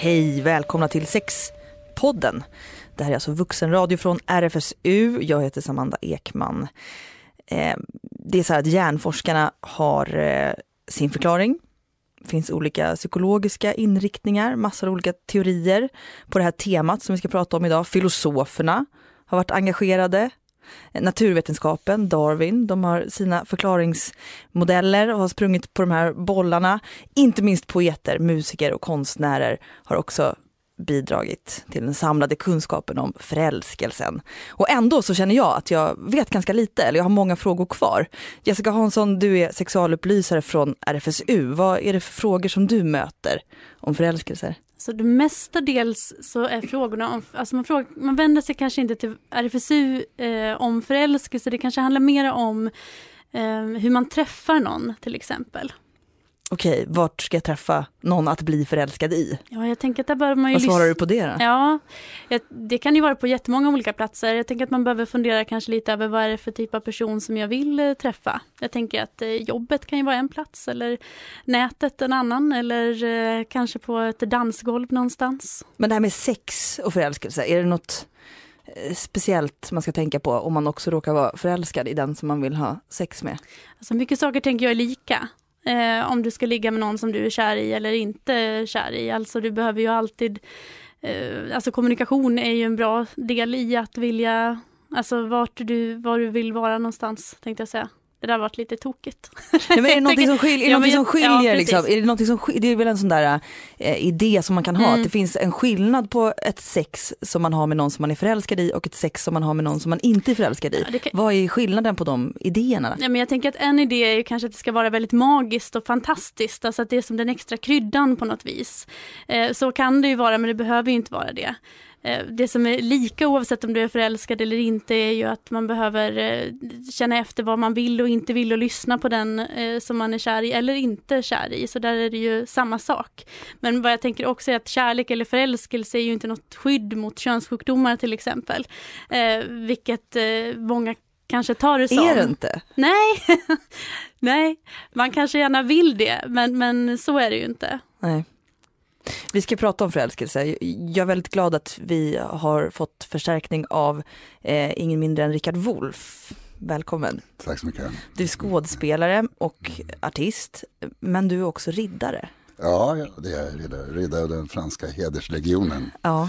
Hej, välkomna till Sexpodden. Det här är alltså vuxenradio från RFSU. Jag heter Samanda Ekman. Eh, det är så här att hjärnforskarna har eh, sin förklaring. Det finns olika psykologiska inriktningar, massor av olika teorier på det här temat som vi ska prata om idag. Filosoferna har varit engagerade. Naturvetenskapen, Darwin, de har sina förklaringsmodeller och har sprungit på de här bollarna. Inte minst poeter, musiker och konstnärer har också bidragit till den samlade kunskapen om förälskelsen. Och ändå så känner jag att jag vet ganska lite, eller jag har många frågor kvar. Jessica Hansson, du är sexualupplysare från RFSU. Vad är det för frågor som du möter om förälskelser? Så det mestadels så är frågorna om, alltså man, frågar, man vänder sig kanske inte till RFSU eh, om förälskelse, det kanske handlar mer om eh, hur man träffar någon till exempel. Okej, vart ska jag träffa någon att bli förälskad i? Ja, jag tänker att där bör man ju Vad svarar du på det då? Ja, det kan ju vara på jättemånga olika platser. Jag tänker att man behöver fundera kanske lite över vad är det för typ av person som jag vill eh, träffa. Jag tänker att eh, jobbet kan ju vara en plats eller nätet en annan eller eh, kanske på ett dansgolv någonstans. Men det här med sex och förälskelse, är det något speciellt man ska tänka på om man också råkar vara förälskad i den som man vill ha sex med? Alltså mycket saker tänker jag är lika. Eh, om du ska ligga med någon som du är kär i eller inte kär i. Alltså du behöver ju alltid, eh, alltså kommunikation är ju en bra del i att vilja, alltså vart du, var du vill vara någonstans tänkte jag säga. Det där varit lite tokigt. Ja, men är det någonting som skiljer? Är det, ja, som skiljer ja, liksom? är det, någonting som, det är väl en sån där eh, idé som man kan ha, mm. att det finns en skillnad på ett sex som man har med någon som man är förälskad i och ett sex som man har med någon som man inte är förälskad i. Ja, kan... Vad är skillnaden på de idéerna? Ja, men jag tänker att en idé är kanske att det ska vara väldigt magiskt och fantastiskt, alltså att det är som den extra kryddan på något vis. Eh, så kan det ju vara, men det behöver ju inte vara det. Eh, det som är lika oavsett om du är förälskad eller inte är ju att man behöver eh, känna efter vad man vill och inte vill och lyssna på den eh, som man är kär i eller inte kär i. Så där är det ju samma sak. Men vad jag tänker också är att kärlek eller förälskelse är ju inte något skydd mot könssjukdomar till exempel. Vilket många kanske tar det som. Är det inte? Nej, nej, man kanske gärna vill det, men, men så är det ju inte. Nej. Vi ska prata om förälskelse. Jag är väldigt glad att vi har fått förstärkning av eh, ingen mindre än Rickard Wolff. Välkommen. Tack så mycket. Du är skådespelare och artist, men du är också riddare. Ja, det är jag. Riddare, riddare av den franska hederslegionen. Ja.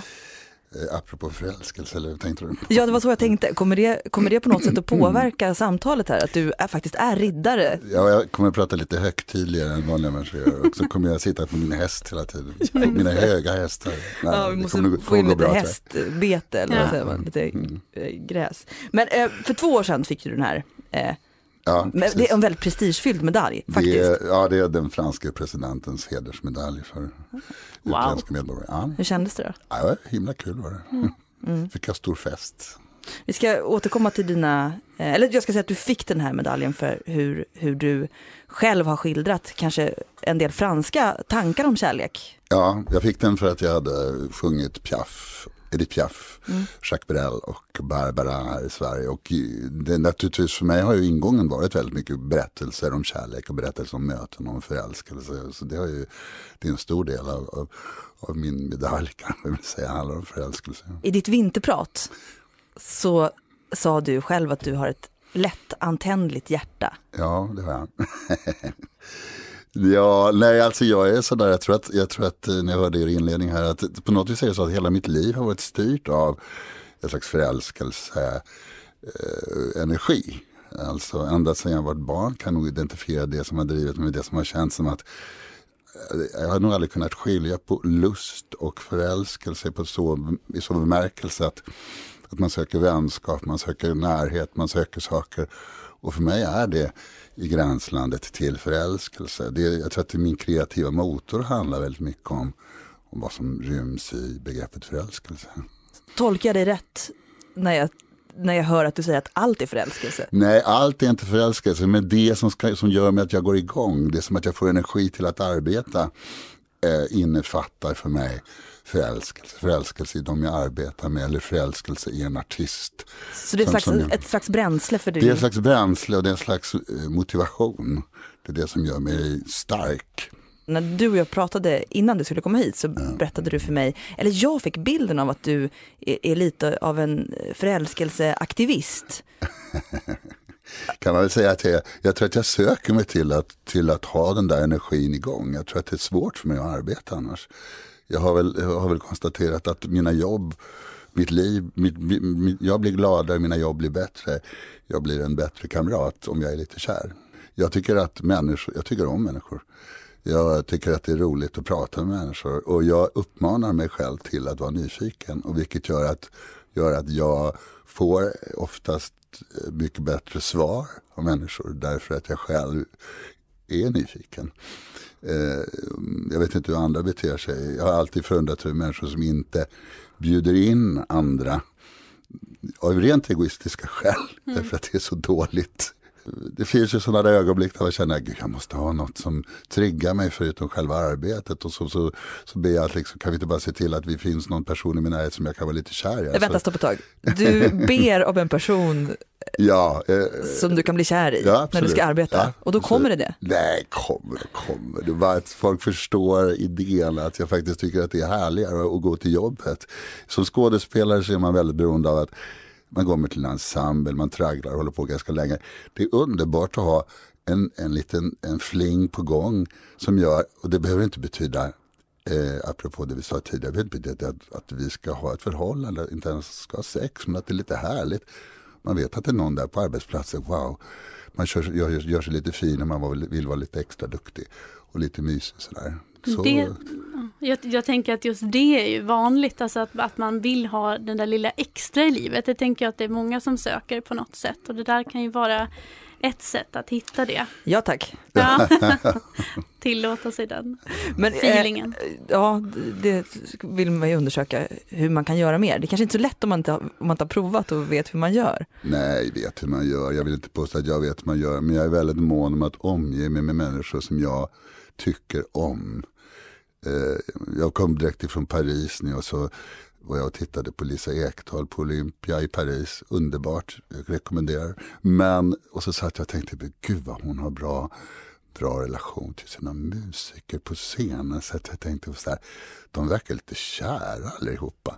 Eh, apropå förälskelse, eller tänkte du? Ja, det var så jag tänkte. Kommer det, kommer det på något sätt att påverka samtalet här? Att du är, faktiskt är riddare? Ja, jag kommer att prata lite högtidligare än vanliga människor gör. Och så kommer jag sitta på min häst hela tiden. Mina höga hästar. Nej, ja, vi måste få in lite hästbete, eller vad säger man? Lite mm. gräs. Men eh, för två år sedan fick du den här eh, Ja, Men det är en väldigt prestigefylld medalj faktiskt. Det är, ja, det är den franske presidentens hedersmedalj för wow. utländska medborgare. Ja. Hur kändes det då? Ja, himla kul var det. Mm. Mm. Fick jag stor fest. Vi ska återkomma till dina, eh, eller jag ska säga att du fick den här medaljen för hur, hur du själv har skildrat kanske en del franska tankar om kärlek. Ja, jag fick den för att jag hade sjungit Piaf Edith Piaf, mm. Jacques Brel och Barbara här i Sverige. Och det, naturligtvis för mig har ju ingången varit väldigt mycket berättelser om kärlek och berättelser om möten och om förälskelse. Så det, har ju, det är en stor del av, av, av min medalj kan man säga, handlar om förälskelse. I ditt vinterprat så sa du själv att du har ett lättantändligt hjärta. Ja, det har jag. Ja, nej alltså jag är sådär, jag tror att, jag tror att eh, när jag hörde er inledning här, att på något vis är det så att hela mitt liv har varit styrt av en slags förälskelse, eh, energi. Alltså ända sedan jag var barn kan jag nog identifiera det som har drivit mig, det som har känts som att eh, jag har nog aldrig kunnat skilja på lust och förälskelse på så, i så bemärkelse att, att man söker vänskap, man söker närhet, man söker saker. Och för mig är det i gränslandet till förälskelse. Det, jag tror att min kreativa motor handlar väldigt mycket om, om vad som ryms i begreppet förälskelse. Tolkar jag dig rätt när jag när jag hör att du säger att allt är förälskelse? Nej, allt är inte förälskelse, men det som, ska, som gör mig att jag går igång, det är som att jag får energi till att arbeta, eh, innefattar för mig förälskelse. Förälskelse i de jag arbetar med eller förälskelse i en artist. Så det är slags, jag, ett slags bränsle för dig? Det är ett slags bränsle och det är en slags eh, motivation. Det är det som gör mig stark. När du och jag pratade innan du skulle komma hit så berättade du för mig, eller jag fick bilden av att du är, är lite av en förälskelseaktivist. kan man väl säga att jag, jag tror att jag söker mig till att, till att ha den där energin igång. Jag tror att det är svårt för mig att arbeta annars. Jag har väl, jag har väl konstaterat att mina jobb, mitt liv, mitt, mitt, jag blir gladare, mina jobb blir bättre. Jag blir en bättre kamrat om jag är lite kär. Jag tycker att människor, jag tycker om människor. Jag tycker att det är roligt att prata med människor och jag uppmanar mig själv till att vara nyfiken och vilket gör att, gör att jag får oftast mycket bättre svar av människor därför att jag själv är nyfiken. Eh, jag vet inte hur andra beter sig. Jag har alltid förundrat över människor som inte bjuder in andra av rent egoistiska skäl. Mm. Därför att det är så dåligt det finns ju sådana där ögonblick där man känner att jag måste ha något som triggar mig förutom själva arbetet. Och så, så, så ber jag att liksom, kan vi inte bara se till att det finns någon person i min närhet som jag kan vara lite kär i. Vänta, stopp ett tag. Du ber om en person ja, eh, som du kan bli kär i ja, när du ska arbeta. Ja, och då kommer det det? Nej, kommer och kommer. Det bara att folk förstår idén att jag faktiskt tycker att det är härligare att gå till jobbet. Som skådespelare så är man väldigt beroende av att man kommer till en ensemble, man tragglar och håller på ganska länge. Det är underbart att ha en, en liten en fling på gång som gör, och det behöver inte betyda eh, apropå det vi sa tidigare, det betyder att, att vi ska ha ett förhållande, inte ens ska ha sex, men att det är lite härligt. Man vet att det är någon där på arbetsplatsen, wow, man kör, gör, gör sig lite fin och man vill vara lite extra duktig och lite mysig sådär. Så. Det, jag, jag, tänker att just det är ju vanligt, alltså att, att man vill ha den där lilla extra i livet. Det tänker jag att det är många som söker på något sätt och det där kan ju vara ett sätt att hitta det. Ja tack. Ja. Tillåta sig den Men, eh, feelingen. Eh, ja, det vill man ju undersöka hur man kan göra mer. Det är kanske inte är så lätt om man inte, har, om man inte har provat och vet hur man gör. Nej, vet hur man gör. Jag vill inte påstå att jag vet hur man gör. Men jag är väldigt mån om att omge mig med människor som jag tycker om. Eh, jag kom direkt ifrån Paris nu och så var jag och tittade på Lisa Ekdahl på Olympia i Paris. Underbart, jag rekommenderar. Men, och så satt jag och tänkte, gud vad hon har bra, bra relation till sina musiker på scenen. Så jag tänkte så här, de verkar lite kära allihopa.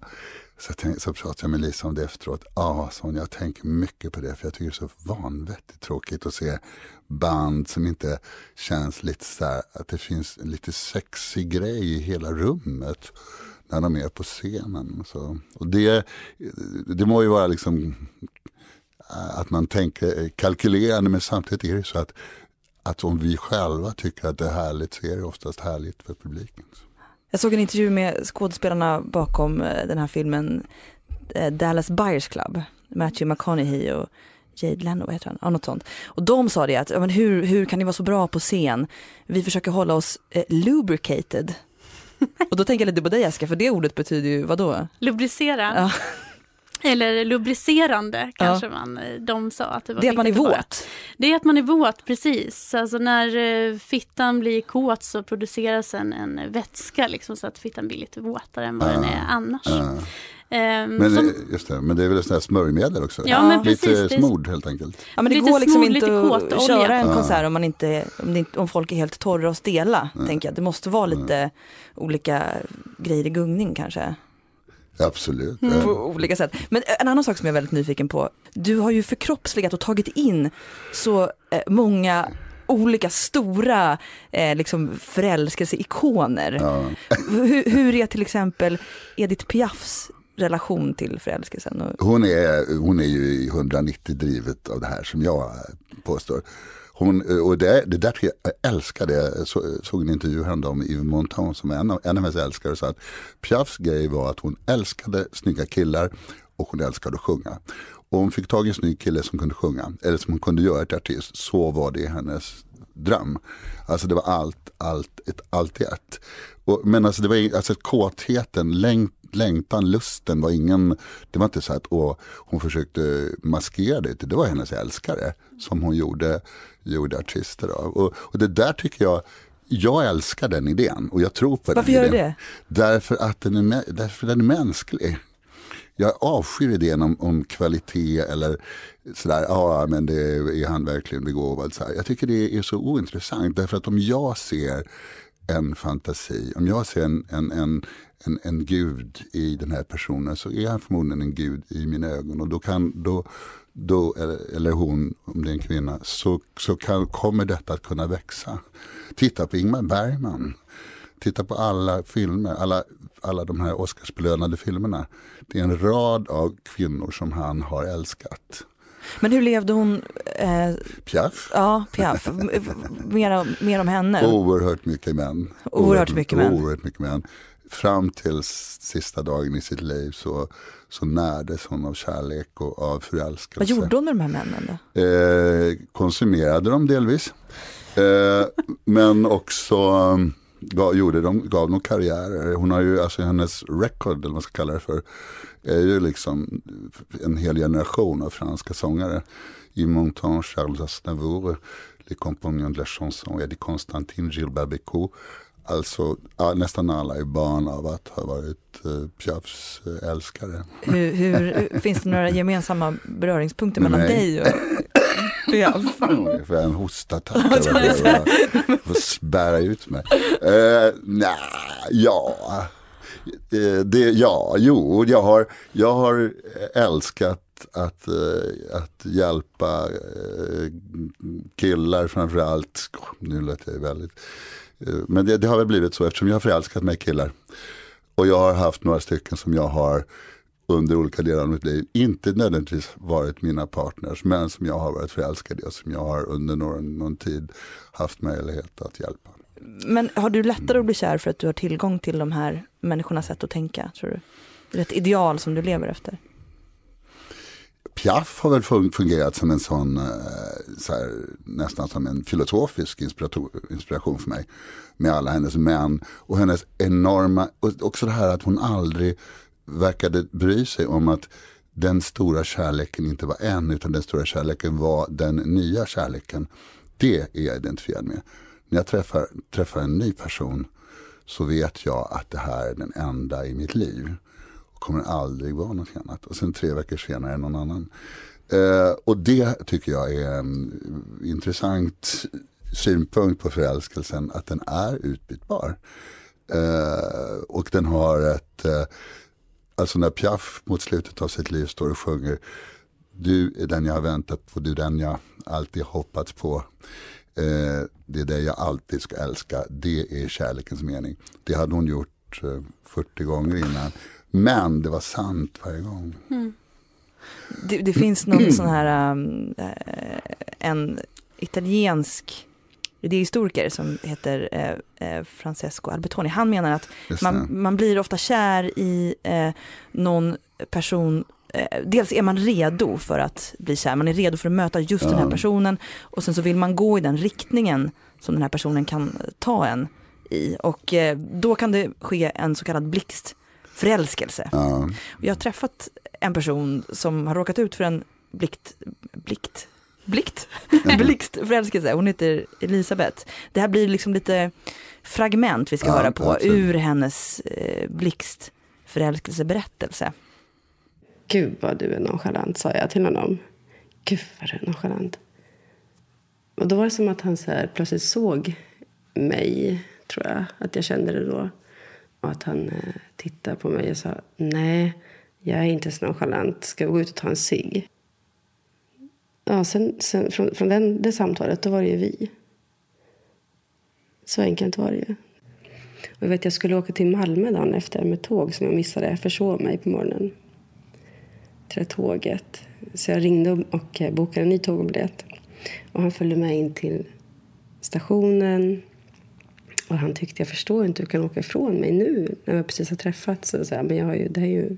Så, tänk, så pratade jag med Lisa om det efteråt. Ja, ah, Sonja, jag tänker mycket på det för jag tycker det är så vanvettigt tråkigt att se band som inte känns lite så här, att det finns en lite sexig grej i hela rummet när de är på scenen. Så, och det, det må ju vara liksom eh, att man tänker eh, kalkylerande men samtidigt är det så att, att om vi själva tycker att det är härligt så är det oftast härligt för publiken. Jag såg en intervju med skådespelarna bakom eh, den här filmen eh, Dallas Buyers Club, Matthew McConaughey och Jade Leno, vad heter han? Ja, något sånt. Och de sa det att, men hur, hur kan ni vara så bra på scen? Vi försöker hålla oss eh, lubricated. och då tänker jag lite på dig Jessica, för det ordet betyder ju vadå? Lubricera. Ja. Eller lubricerande kanske ja. man, eh, de sa att det var Det är att man är våt? Det är att man är våt, precis. Alltså när eh, fittan blir kåt så produceras en, en vätska liksom, så att fittan blir lite våtare än vad ja. den är annars. Ja. Um, men, som, just det, men det är väl sådana här smörjmedel också? Ja, men precis, lite smord helt enkelt. Ja, men det går liksom smord, inte att köra en konsert om, man inte, om, inte, om folk är helt torra och stela. Tänker jag. Det måste vara lite olika grejer i gungning kanske. Absolut. Mm. På olika sätt. Men en annan sak som jag är väldigt nyfiken på. Du har ju förkroppsligat och tagit in så eh, många olika stora eh, liksom förälskelseikoner. Ja. hur, hur är till exempel Edith Piafs relation till förälskelsen? Hon, är, hon är ju 190 drivet av det här som jag påstår. Hon, eh, och det, det där jag älskar det. Jag så, eh, såg en intervju häromdagen med Yves Montand som är en av, en av hennes älskare. Så att Piafs grej var att hon älskade snygga killar och hon älskade att sjunga. Och hon fick tag i en snygg kille som kunde sjunga, eller som hon kunde göra till artist, så var det hennes dröm. Alltså det var allt, allt, ett, allt i ett. Och, men alltså det var alltså kåtheten, längt, längtan, lusten var ingen, det var inte så att åh, hon försökte maskera det, det var hennes älskare som hon gjorde, gjorde artister av. Och, och det där tycker jag, jag älskar den idén och jag tror på Varför den idén. Varför gör du det? Därför att den är, därför den är mänsklig. Jag avskyr idén om, om kvalitet eller sådär, ja men det är han verkligen begåvad. Så här. Jag tycker det är så ointressant därför att om jag ser en fantasi. Om jag ser en, en, en, en, en gud i den här personen så är han förmodligen en gud i mina ögon. Och då kan, då, då, eller hon, om det är en kvinna, så, så kan, kommer detta att kunna växa. Titta på Ingmar Bergman. Titta på alla filmer, alla, alla de här Oscarsbelönade filmerna. Det är en rad av kvinnor som han har älskat. Men hur levde hon? Eh, Piaf? Ja, Piaf. mer, mer om henne? Oerhört mycket män. Oerhört, mycket män. Oerhört mycket män. Fram till sista dagen i sitt liv så, så närdes hon av kärlek och av förälskelse. Vad gjorde hon med de här männen då? Eh, konsumerade dem delvis. Eh, men också gav, gjorde de, gav dem karriärer. Hon har ju, alltså hennes record, eller vad man ska kalla det för, är ju liksom en hel generation av franska sångare. I Montan, Charles Aznavour, Les Compagnons de la Chanson, Eddie Constantin, Gilbert Bécaud. Alltså nästan alla är barn av att ha varit uh, Piafs uh, älskare. Hur, hur, finns det några gemensamma beröringspunkter mellan Nej. dig och Piaf? Får en hostattack. Jag får spärra ut mig. Uh, Nej, ja. Det, ja, jo, jag har, jag har älskat att, att hjälpa killar framförallt. Nu lät jag väldigt Eh, Eh, men det, det, har väl blivit så eftersom jag har förälskat mig i killar. Och jag har haft några stycken som jag har under olika delar av mitt liv inte nödvändigtvis varit mina partners men som jag har varit förälskad i och som jag har under någon, någon tid haft möjlighet att hjälpa. Men har du lättare att bli kär för att du har tillgång till de här människornas sätt att tänka, tror du? Det är ett ideal som du lever efter? Piaf har väl fungerat som en sån, eh, så här, nästan som en filosofisk inspiration för mig. Med alla hennes män och hennes enorma, och också det här att hon aldrig verkade bry sig om att den stora kärleken inte var en, utan den stora kärleken var den nya kärleken. Det är jag identifierad med. När jag träffar, träffar en ny person så vet jag att det här är den enda i mitt liv kommer aldrig vara något annat. Och sen tre veckor senare någon annan. Eh, och det tycker jag är en intressant synpunkt på förälskelsen, att den är utbytbar. Eh, och den har ett, eh, alltså när Piaf mot slutet av sitt liv står och sjunger du är den jag har väntat på, du är den jag alltid hoppats på. Eh, det är det jag alltid ska älska, det är kärlekens mening. Det hade hon gjort eh, 40 gånger innan. Men det var sant varje gång. Mm. Det, det, finns någon sån här, äh, en italiensk idéhistoriker som heter eh, eh, Francesco Albertoni. Han menar att man, man blir ofta kär i eh, någon person eh, Dels är man redo för att bli kär, man är redo för att möta just ja. den här personen och sen så vill man gå i den riktningen som den här personen kan ta en i. Och då kan det ske en så kallad blixt förälskelse. Ja. Jag har träffat en person som har råkat ut för en blikt, blikt, blikt, blixtförälskelse. Hon heter Elisabeth. Det här blir liksom lite fragment vi ska ja, höra på absolut. ur hennes eh, blixtförälskelseberättelse. Gud vad du är nonchalant, sa jag till honom. Gud vad du är nonchalant. Och då var det som att han så här, plötsligt såg mig, tror jag. Att jag kände det då. Och att han eh, tittade på mig och sa nej, jag är inte så nonchalant. Ska vi gå ut och ta en cigg? Ja, sen, sen, från, från den, det samtalet, då var det ju vi. Så enkelt var det ju. Och jag, vet, jag skulle åka till Malmö dagen efter med tåg som jag missade. Jag försov mig på morgonen till det tåget. Så jag ringde och eh, bokade en ny tågbiljett. Och han följde med in till stationen och han tyckte, jag förstår inte hur du kan åka ifrån mig nu när vi precis har träffats. Så, så men jag har ju, det är ju,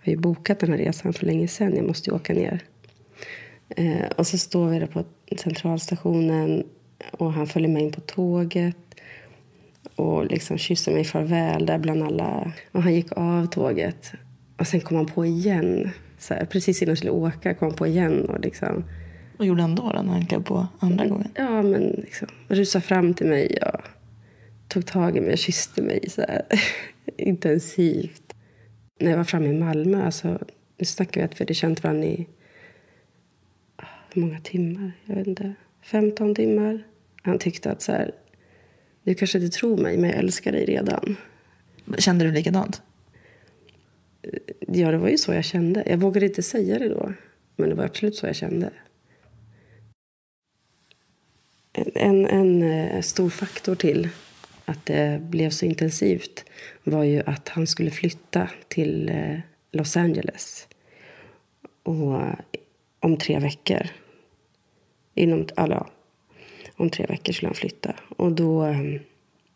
jag har ju bokat den här resan för länge sedan, jag måste ju åka ner. Eh, och så står vi där på centralstationen och han följer med in på tåget och liksom kysser mig farväl där bland alla. Och han gick av tåget och sen kom han på igen. Så här, precis innan han skulle åka kom han på igen och liksom. Vad gjorde han då, då när han klev på andra gången? Ja, men liksom rusade fram till mig och tog tag i mig och kysste mig så intensivt. När jag var framme i Malmö, alltså, nu snackar vi att vi hade känt varandra i hur många timmar? Jag vet inte. 15 timmar. Han tyckte att så här, Du kanske inte tror mig, men jag älskar dig redan. Kände du likadant? Ja, det var ju så jag kände. Jag vågade inte säga det då. Men det var absolut så jag kände. En, en, eh, stor faktor till att det blev så intensivt var ju att han skulle flytta till eh, Los Angeles. Och eh, om tre veckor. Inom, alla, om tre veckor skulle han flytta. Och då, eh,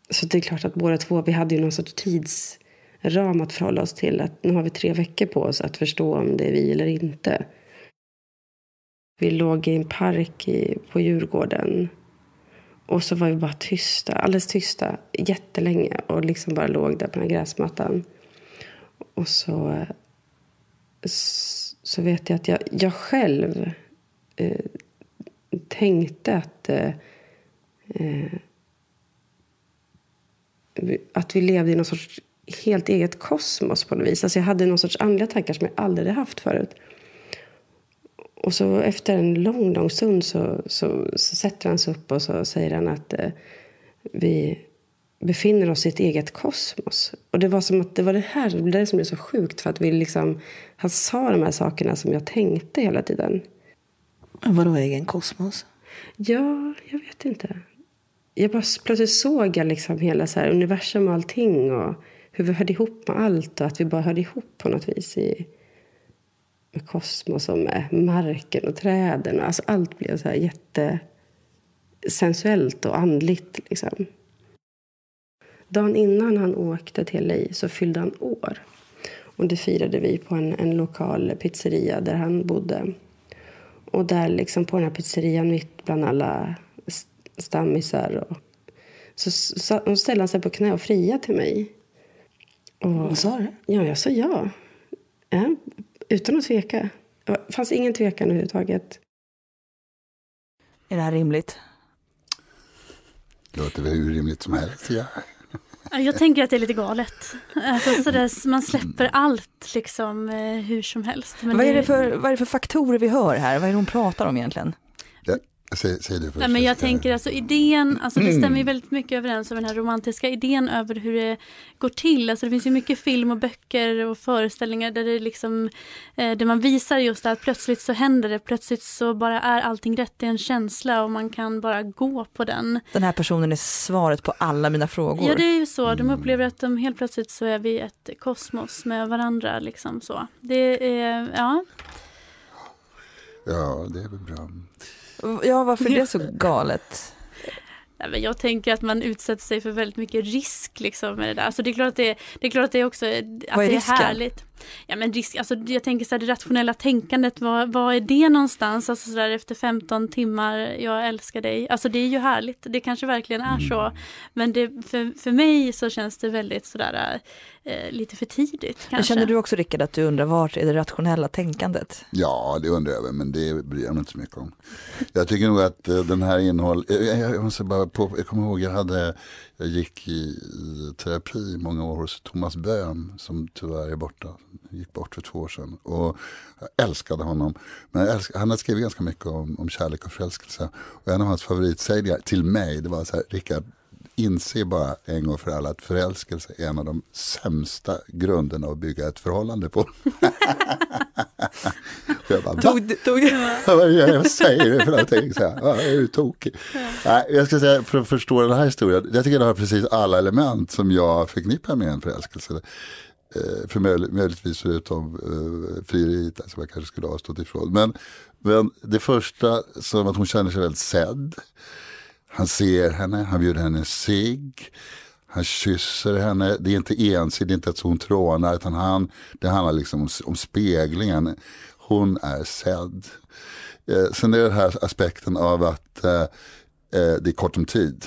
så det är klart att båda två, vi hade ju någon sorts tidsram att förhålla oss till. Att nu har vi tre veckor på oss att förstå om det är vi eller inte. Vi låg i en park i, på Djurgården. Och så var vi bara tysta, alldeles tysta, jättelänge. Och liksom bara låg där på den här gräsmattan. Och så, så vet jag att jag, jag själv eh, tänkte att eh, eh att vi levde i någon sorts helt eget kosmos på något vis. Alltså jag hade någon sorts andliga tankar som jag aldrig hade haft förut. Och så efter en lång, lång stund så, så, så sätter han sig upp och så säger han att eh, vi befinner oss i ett eget kosmos. Och det var som att det var det här det, det som blev så sjukt. För att vi liksom, han sa de här sakerna som jag tänkte hela tiden. Vadå egen kosmos? Ja, jag vet inte. Jag bara plötsligt såg jag liksom hela så här universum och allting. Och hur vi hörde ihop med allt och att vi bara hörde ihop på något vis. I, med kosmos och med marken och träden. Alltså allt blev så här jättesensuellt och andligt. Liksom. Dagen innan han åkte till LA så fyllde han år. Och det firade vi på en, en lokal pizzeria där han bodde. Och där liksom på den här pizzerian mitt bland alla stammisar. Och, så, så, ställde han sig på knä och fria till mig. Och, Vad sa du? Ja, jag sa ja. ja utan att tveka. Det fanns ingen tvekan överhuvudtaget. Är det här rimligt? Det låter väl hur rimligt som helst, ja. Jag tänker att det är lite galet. Alltså, sådär, man släpper allt liksom eh, hur som helst. Men vad, är det för, vad är det för faktorer vi hör här? Vad är det hon pratar om egentligen? Säg, säg du först. Nej, men jag tänker alltså idén, alltså det stämmer ju väldigt mycket överens med den här romantiska idén över hur det går till. Alltså det finns ju mycket film och böcker och föreställningar där det liksom, eh, där man visar just det att plötsligt så händer det, plötsligt så bara är allting rätt, det är en känsla och man kan bara gå på den. Den här personen är svaret på alla mina frågor. Ja det är ju så, de upplever att de helt plötsligt så är vi ett kosmos med varandra liksom så. Det är, ja. Ja, det är väl bra. Ja, varför är det så galet? Nej, men jag tänker att man utsätter sig för väldigt mycket risk liksom med det där. Alltså det är klart att det, det är, klart att det är också att vad är det är härligt. Ja men risk, alltså jag tänker så här, det rationella tänkandet, vad, vad är det någonstans? Alltså så där efter 15 timmar, jag älskar dig. Alltså det är ju härligt, det kanske verkligen är så. Mm. Men det, för, för mig så känns det väldigt sådär eh, lite för tidigt. Kanske. Men känner du också Rickard att du undrar vart är det rationella tänkandet? Ja, det undrar jag men det bryr jag mig inte så mycket om. Jag tycker nog att eh, den här innehåll, jag, jag, måste bara på, jag kommer ihåg jag hade, jag gick i, i terapi i många år hos Thomas Böhm som tyvärr är borta, gick bort för två år sedan. Och jag älskade honom. Men älskade, han hade skrivit ganska mycket om, om kärlek och förälskelse. Och en av hans favoritsägningar till mig, det var så här, Rickard, inse bara en gång för alla att förälskelse är en av de sämsta grunderna att bygga ett förhållande på. jag bara, tog, tog Vad jag säger du för någonting? Så här, är du tokig? Nej, jag ska säga, för att förstå den här historien, jag tycker det har precis alla element som jag förknippar med en förälskelse. Eh, för möj, möjligtvis förutom uh, frieriet som jag kanske skulle ha stått ifrån. Men, men det första som att hon känner sig väldigt sedd. Han ser henne, han bjuder henne en cigg. Han kysser henne. Det är inte ensidigt, inte att hon trånar. Utan han, det handlar liksom om, om speglingen. Hon är sedd. Eh, sen är det den här aspekten av att eh, eh, det är kort om tid.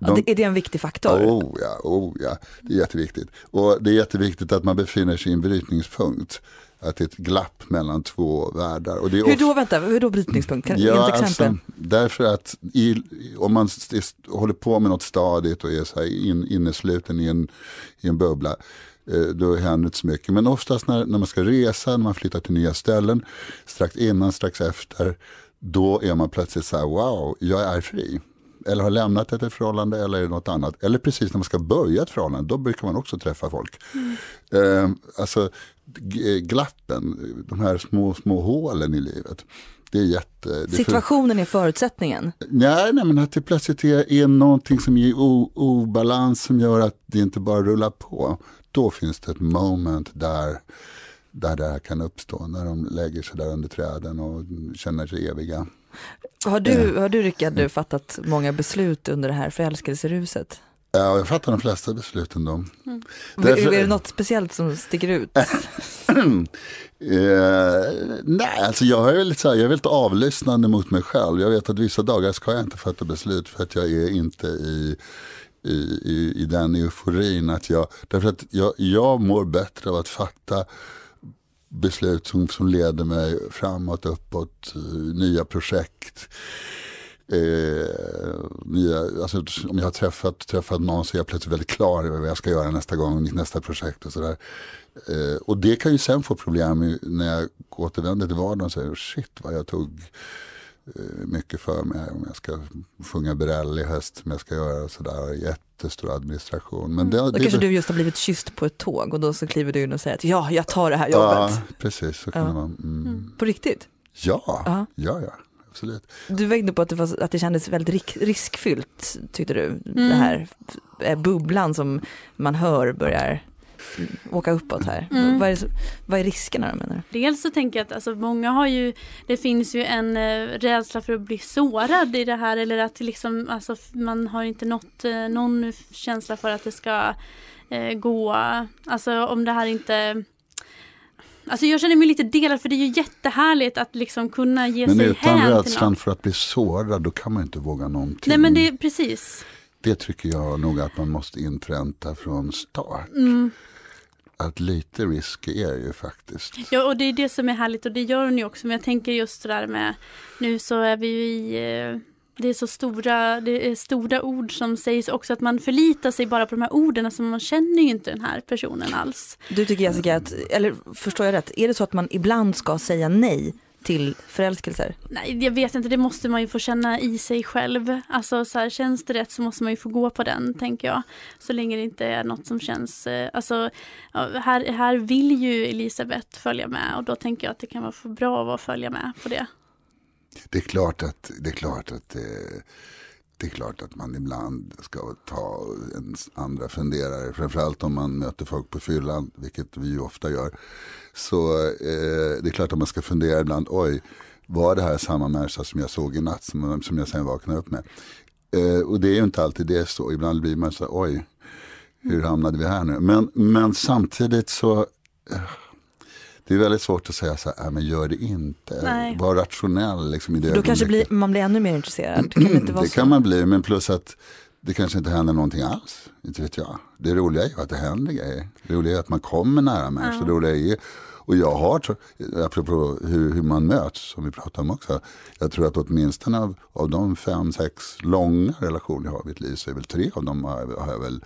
De, är det en viktig faktor? Oh ja, oh ja, det är jätteviktigt. Och det är jätteviktigt att man befinner sig i en brytningspunkt att det är ett glapp mellan två världar. Och det är hur då, vänta, hur då brytningspunkt? Kan ja, exempel? Alltså, därför att i, om man håller på med något stadigt och är så här in, innesluten i en, i en bubbla, eh, då händer inte så mycket. Men oftast när, när man ska resa, när man flyttar till nya ställen, strax innan, strax efter, då är man plötsligt så här, wow, jag är fri. Eller har lämnat ett förhållande eller är det något annat. Eller precis när man ska börja ett förhållande, då brukar man också träffa folk. Mm. Eh, alltså glappen, de här små, små hålen i livet. Det är jätte, det Situationen är förutsättningen? Nej, nej, men att det plötsligt är, är någonting som är obalans som gör att det inte bara rullar på. Då finns det ett moment där, där det här kan uppstå. När de lägger sig där under träden och känner sig eviga. Har du, har du Rickard, fattat många beslut under det här förälskelseruset? Ja, jag fattar de flesta besluten då. Mm. Därför... Är det något speciellt som sticker ut? eh, nej, alltså jag är, lite så här, jag är väldigt avlyssnande mot mig själv. Jag vet att vissa dagar ska jag inte fatta beslut för att jag är inte i, i, i, i den euforin. Att jag, därför att jag, jag mår bättre av att fatta beslut som, som leder mig framåt, uppåt, eh, nya projekt. Eh, nya, alltså, om jag har träffat, träffat någon så är jag plötsligt väldigt klar över vad jag ska göra nästa gång, mitt nästa projekt och sådär. Eh, och det kan ju sen få problem när jag återvänder till vardagen och säger shit vad jag tog mycket för mig om jag ska sjunga Berell i höst, som jag ska göra sådär, jättestor administration. Men det, mm. Då det, kanske du just har blivit kysst på ett tåg och då så kliver du in och säger att ja, jag tar det här jobbet. Ja, precis. Så kan ja. man, mm. Mm. På riktigt? Ja, ja, ja absolut. Du var inne på att det, var, att det kändes väldigt riskfyllt, tyckte du. Mm. Det här eh, bubblan som man hör börjar åka uppåt här. Mm. Vad, är, vad är riskerna då menar du? Dels så tänker jag att alltså, många har ju, det finns ju en eh, rädsla för att bli sårad i det här eller att liksom, alltså, man har inte nått eh, någon känsla för att det ska eh, gå, alltså om det här inte Alltså jag känner mig lite delad för det är ju jättehärligt att liksom kunna ge men sig hän Men utan rädslan för att bli sårad då kan man inte våga någonting. Nej men det är precis. Det tycker jag nog att man måste inpränta från start. Mm. Att lite risk är ju faktiskt. Ja och det är det som är härligt och det gör hon ju också. Men jag tänker just sådär med, nu så är vi ju i eh, det är så stora, det är stora ord som sägs också att man förlitar sig bara på de här orden, alltså man känner ju inte den här personen alls. Du tycker Jessica, att, eller förstår jag rätt, är det så att man ibland ska säga nej till förälskelser? Nej, jag vet inte, det måste man ju få känna i sig själv. Alltså så här, känns det rätt så måste man ju få gå på den, tänker jag. Så länge det inte är något som känns, eh, alltså här, här vill ju Elisabeth följa med och då tänker jag att det kan vara för bra att följa med på det. Det är klart att, det är klart att det, det är klart att man ibland ska ta en andra funderare. Framförallt om man möter folk på fyllan, vilket vi ju ofta gör. Så eh, det är klart att man ska fundera ibland, oj, var det här samma människa som jag såg i natt, som, som jag sen vaknade upp med? Eh, och det är ju inte alltid det så, ibland blir man så oj, hur hamnade vi här nu? Men, men samtidigt så, eh, det är väldigt svårt att säga så här, men gör det inte. Nej. Var rationell. Liksom, i det Då kanske blir, man blir ännu mer intresserad. Kan det inte det kan man bli, men plus att det kanske inte händer någonting alls. Inte vet jag. Det roliga är ju att det händer grejer. Det roliga är att man kommer nära människor. Ja. Det roliga är ju, och jag har, apropå hur, hur man möts, som vi pratade om också. Jag tror att åtminstone av, av de fem, sex långa relationer jag har i mitt liv så är väl tre av dem har, har jag väl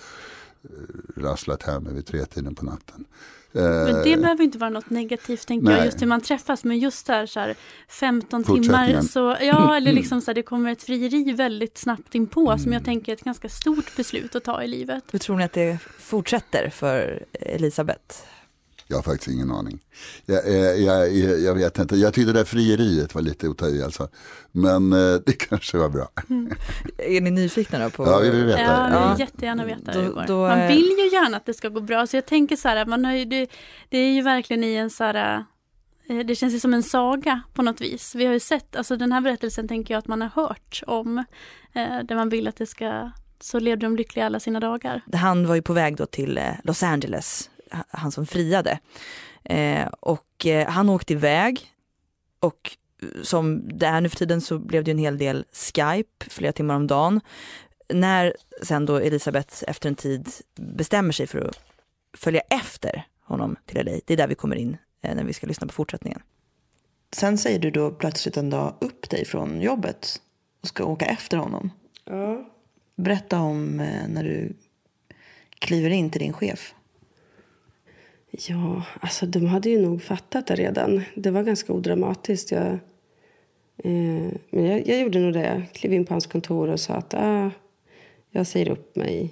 eh, rasslat hem vid tre tiden på natten. Men det behöver inte vara något negativt tänker Nej. jag, just hur man träffas. Men just där så här 15 timmar, så, ja eller liksom så här, det kommer ett frieri väldigt snabbt inpå mm. som jag tänker är ett ganska stort beslut att ta i livet. Hur tror ni att det fortsätter för Elisabeth? Jag har faktiskt ingen aning. Jag, jag, jag, jag vet inte, jag tyckte det där frieriet var lite att ta i alltså. Men eh, det kanske var bra. Mm. Är ni nyfikna då? På... Ja, vi vill veta. Ja, vi vill jättegärna veta hur det går. Då, man vill ju gärna att det ska gå bra. Så jag tänker så här, man har ju, det, det är ju verkligen i en så här eh, det känns ju som en saga på något vis. Vi har ju sett, alltså den här berättelsen tänker jag att man har hört om. Eh, där man vill att det ska, så lever de lyckliga alla sina dagar. Han var ju på väg då till Los Angeles han som friade. Eh, och eh, han åkte iväg och som det är nu för tiden så blev det en hel del Skype flera timmar om dagen. När sen då Elisabeth efter en tid bestämmer sig för att följa efter honom till LA, det är där vi kommer in eh, när vi ska lyssna på fortsättningen. Sen säger du då plötsligt en dag upp dig från jobbet och ska åka efter honom. Ja. Berätta om eh, när du kliver in till din chef. Ja, alltså de hade ju nog fattat det redan. Det var ganska odramatiskt. Jag Eh, men jag, jag, gjorde nog det. Jag klev in på hans kontor och sa att ah, jag säger upp mig.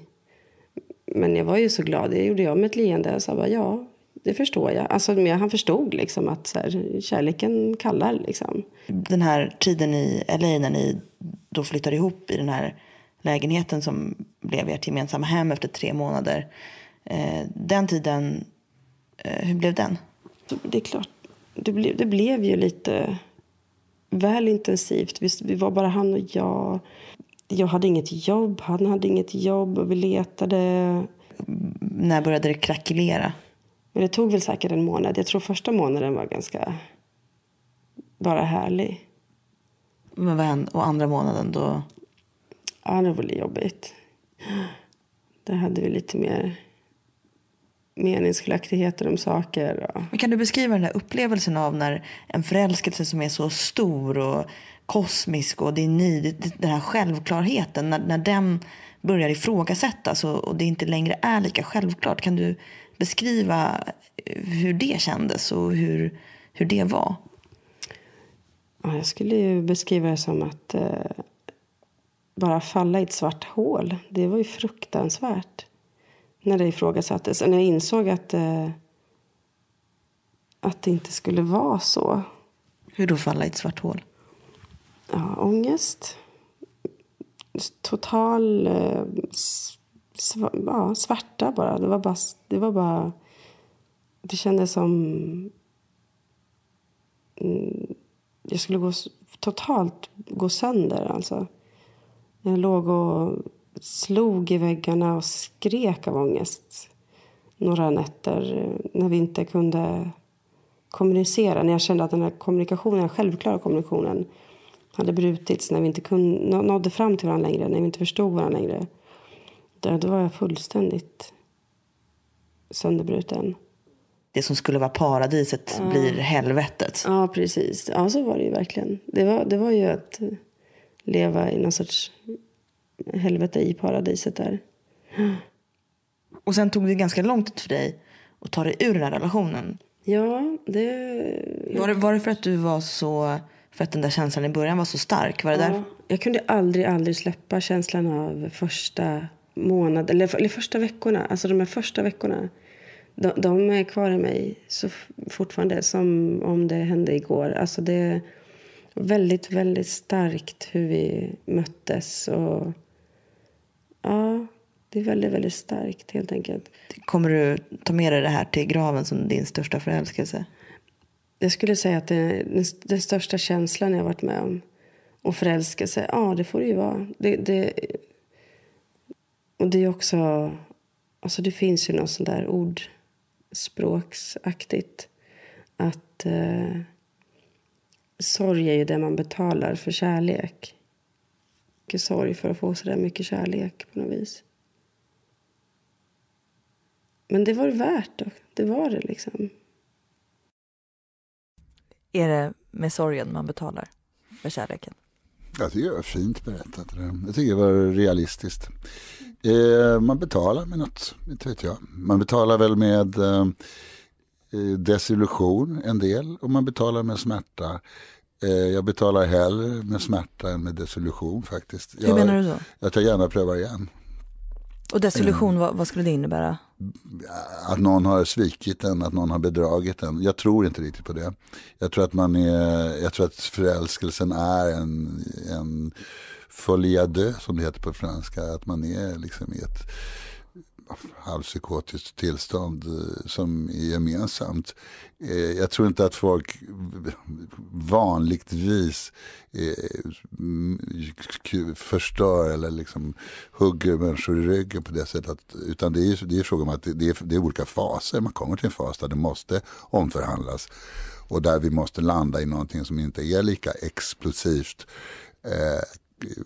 Men jag var ju så glad. Det gjorde jag med ett leende. Jag sa bara ja, det förstår jag. Alltså, men han förstod liksom att så här, kärleken kallar. Liksom. Den här tiden i LA när ni då flyttade ihop i den här lägenheten som blev ert gemensamma hem efter tre månader. Eh, den tiden, hur blev den? Det är klart, det blev, det blev ju lite väl intensivt. Vi, vi var bara han och jag. Jag hade inget jobb, han hade inget jobb och vi letade. När började det krackelera? Men det tog väl säkert en månad. Jag tror första månaden var ganska bara härlig. Men vad hände? Och andra månaden då? Ja, det var jobbigt. Där hade vi lite mer meningsskiljaktigheter om saker. Och... Men kan du beskriva den där upplevelsen av när en förälskelse som är så stor och kosmisk och det är ni, den här självklarheten, när, när den börjar ifrågasättas och, och det inte längre är lika självklart. Kan du beskriva hur det kändes och hur, hur det var? Ja, jag skulle ju beskriva det som att eh, bara falla i ett svart hål. Det var ju fruktansvärt när det ifrågasattes. När jag insåg att, eh, att det inte skulle vara så. Hur då falla i ett svart hål? Ja, ångest. Total eh, sv ja, svarta bara. Det var bara, det var bara... Det kändes som... Mm, jag skulle gå, totalt gå sönder. Alltså. Jag låg och slog i väggarna och skrek av ångest några nätter eh, när vi inte kunde kommunicera. När jag kände att den här kommunikationen, den självklara kommunikationen hade brutits. När vi inte kunde, nådde fram till varandra längre, när vi inte förstod varandra längre. Där, då var jag fullständigt sönderbruten. Det som skulle vara paradiset ja. blir helvetet. Ja, precis. Ja, så var det ju verkligen. Det var, det var ju att leva i någon sorts helvete i paradiset där. Och sen tog det ganska lång tid för dig att ta dig ur den här relationen. Ja, det... Var det, var det för att du var så... För att den där känslan i början var så stark? Var det ja, där? Jag kunde aldrig, aldrig släppa känslan av första månaden, eller, eller första veckorna. Alltså de här första veckorna. De, de, är kvar i mig så fortfarande som om det hände igår. Alltså det är väldigt, väldigt starkt hur vi möttes. Och Ja, det är väldigt, väldigt starkt helt enkelt. Kommer du ta med dig det här till graven som din största förälskelse? Jag skulle säga att det den största känslan jag varit med om. Och förälskelse, ja det får det ju vara. Det, det, och det är också, alltså det finns ju något sånt där ordspråksaktigt. Att eh, sorg är ju det man betalar för kärlek mycket sorg för att få så där mycket kärlek på något vis. Men det var det värt. Då. Det var det liksom. Är det med sorgen man betalar för kärleken? Jag tycker det var fint berättat. Jag tycker det var realistiskt. Eh, man betalar med något, inte vet jag. Man betalar väl med eh, desillusion en del och man betalar med smärta. Eh, jag betalar hellre med smärta än med desillusion faktiskt. Hur menar du då? Jag tar gärna prövar igen. Och desillusion, mm. vad, vad, skulle det innebära? Att någon har svikit en, att någon har bedragit en. Jag tror inte riktigt på det. Jag tror att, man är, jag tror att förälskelsen är en, en folie som det heter på franska. Att man är liksom i ett halvpsykotiskt tillstånd eh, som är gemensamt. Eh, jag tror inte att folk vanligtvis eh, förstör eller liksom hugger människor i ryggen på det sättet. Utan det är, det är fråga om att det är, det är olika faser. Man kommer till en fas där det måste omförhandlas och där vi måste landa i någonting som inte är lika explosivt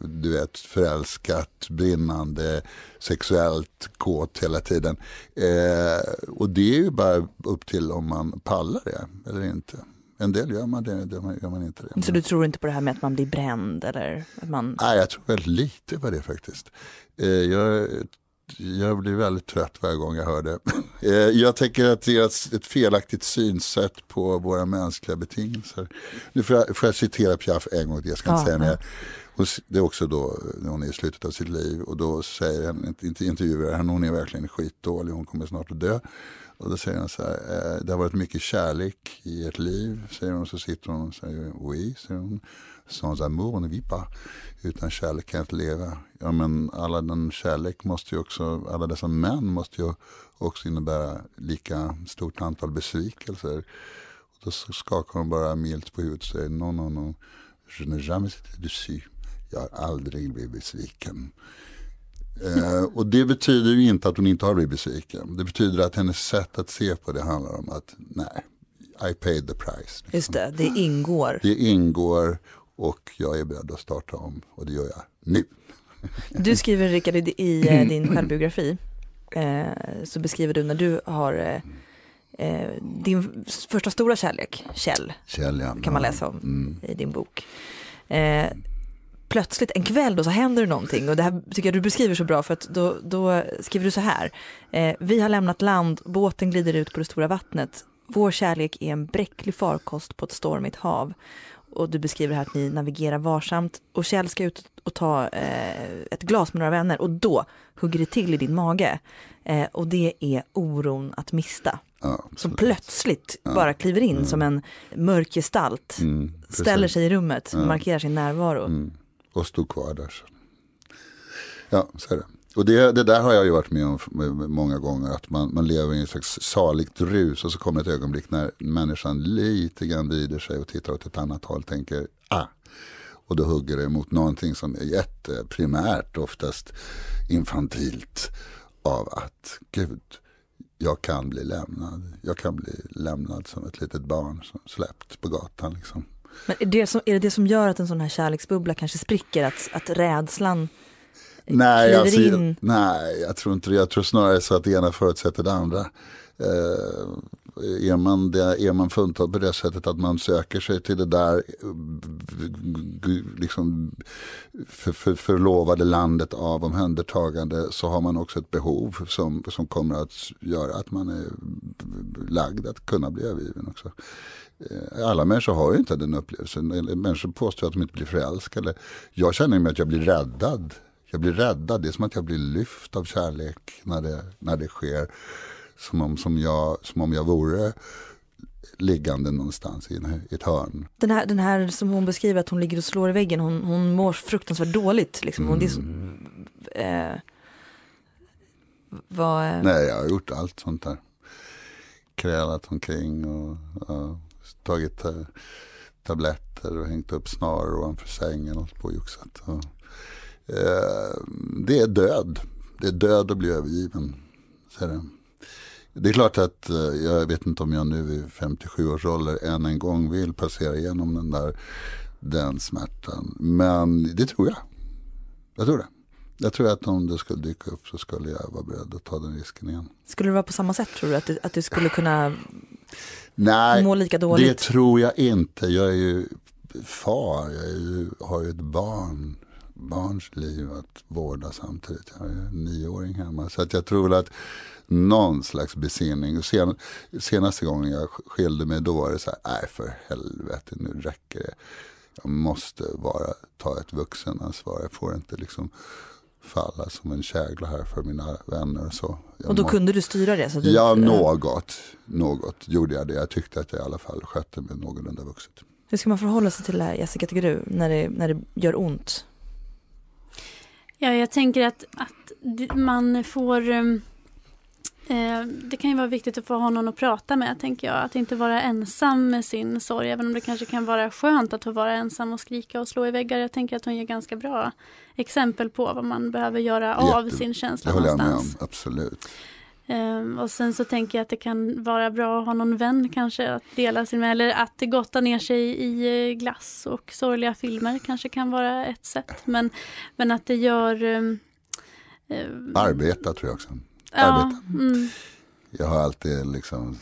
du vet, förälskat, brinnande, sexuellt kåt hela tiden. Eh, och det är ju bara upp till om man pallar det eller inte. En del gör man det, en del gör man inte det. Så du tror inte på det här med att man blir bränd? Eller att man... Nej, jag tror väldigt lite på det faktiskt. Eh, jag jag blir väldigt trött varje gång jag hör det. Eh, jag tänker att det är ett felaktigt synsätt på våra mänskliga betingelser. Nu får jag, får jag citera Piaf en gång till, jag ska inte Ja, säga mer. Hon Det är också då eh, när hon är i slutet av sitt liv och då säger hon, intervjuar henne, hon är verkligen skitdålig, hon kommer snart att dö. Och då säger hon så här, eh, det har varit mycket kärlek i ert liv, säger hon. Så sitter hon och säger, oui, säger hon. Sans amour ne vit pas. Utan kärlek kan jag inte leva. Ja men alla den kärlek måste ju också, alla dessa män måste ju också innebära lika stort antal besvikelser. Och då skakar hon bara milt på huvudet och säger, no, no, no, je n'ai jamais été dessus. Jag har aldrig blivit besviken. Eh, och det betyder ju inte att hon inte har blivit besviken. Det betyder att hennes sätt att se på det handlar om att nej, I paid the price. liksom. Just det, det ingår. Det ingår och jag är beredd att starta om och det gör jag nu. Du skriver Rickard i, eh, din självbiografi eh, så beskriver du när du har eh, eh, din första stora kärlek, Kjell, Kjell, ja. kan man läsa om Mm. i din bok. Eh, plötsligt en kväll då så händer det någonting och det här tycker jag du beskriver så bra för att då, då skriver du så här. Eh, vi har lämnat land, båten glider ut på det stora vattnet. Vår kärlek är en bräcklig farkost på ett stormigt hav. Och du beskriver här att ni navigerar varsamt och Kjell ska ut och ta eh, ett glas med några vänner och då hugger det till i din mage. Eh, och det är oron att mista. Ja, Som plötsligt bara kliver in som en mörk gestalt. Mm. Ställer sig i rummet, Ja. markerar sin närvaro. Mm. Och stod kvar där. Så. Ja, så är det. Och det, det där har jag ju varit med om många gånger. Att man, man lever i en slags saligt rus och så kommer ett ögonblick när människan lite grann vrider sig och tittar åt ett annat håll. och Tänker, ah. Och då hugger det mot någonting som är jätteprimärt, oftast infantilt. Av att, gud, jag kan bli lämnad. Jag kan bli lämnad som ett litet barn som släppt på gatan. Liksom. Men är det, som, är det det som gör att en sån här kärleksbubbla kanske spricker? Att, att rädslan Nej, kliver alltså, in? jag, nej, jag tror inte det. Jag tror snarare så att det ena förutsätter det andra. Eh, är, man det, är man funtad på det sättet att man söker sig till det där eh, liksom, för, för, förlovade landet av omhändertagande så har man också ett behov som, som kommer att göra att man är lagd att kunna bli övergiven också. Eh, Alla människor har ju inte den upplevelsen. Människor påstår att de inte blir förälskade. Jag känner mig att jag blir räddad. Jag blir räddad. Det är som att jag blir lyft av kärlek när det, när det sker. Som om, som, jag, som om jag vore liggande någonstans i, en, i ett hörn. Den här, den här som hon beskriver att hon ligger och slår i väggen, hon, hon mår fruktansvärt dåligt. Liksom. Hon, är så, eh, vad, eh, Nej, jag har gjort allt sånt där. Krälat omkring och ja, tagit eh, tabletter och hängt upp snaror ovanför sängen och hållit på och joxat. Och, eh, det är död. Det är död att bli övergiven. Så är det. det är klart att eh, jag vet inte om jag nu i 57 års ålder än en gång vill passera igenom den där den smärtan. Men det tror jag. Jag tror det. Jag tror att om det skulle dyka upp så skulle jag vara beredd att ta den risken igen. skulle det vara på samma sätt tror du? Att du, att du skulle kunna Nej, må lika det dåligt? tror jag inte. Jag är ju far, jag ju, har ju ett barn, barns liv att vårda samtidigt. Jag har ju en nioåring hemma. Så att jag tror att någon slags besinning. Sen, senaste gången jag skilde mig då var det så här, nej för helvete nu räcker det. Jag måste bara ta ett vuxenansvar. Jag får inte liksom falla som en kägla här för mina vänner och så. Jag Och då må- kunde du styra det? Så du, Ja, något, något gjorde jag det. Jag tyckte att jag i alla fall skötte mig någorlunda vuxet. Hur ska man förhålla sig till det här, Jessica, tycker du, när det, när det gör ont? Ja, jag tänker att, att man får... Eh, det kan ju vara viktigt att få ha någon att prata med, tänker jag. Att inte vara ensam med sin sorg, även om det kanske kan vara skönt att få vara ensam och skrika och slå i väggar. Jag tänker att hon ger ganska bra exempel på vad man behöver göra av Jätte- sin Det känsla håller jag med om, någonstans. absolut. Ehm, och sen så tänker jag att det kan vara bra att ha någon vän kanske att dela sin med, eller att gotta ner sig i eh, glass och sorgliga filmer kanske kan vara ett sätt. Men, men att det gör... ehm, ehm, Arbeta tror jag också. Ja, mm, Jag har alltid liksom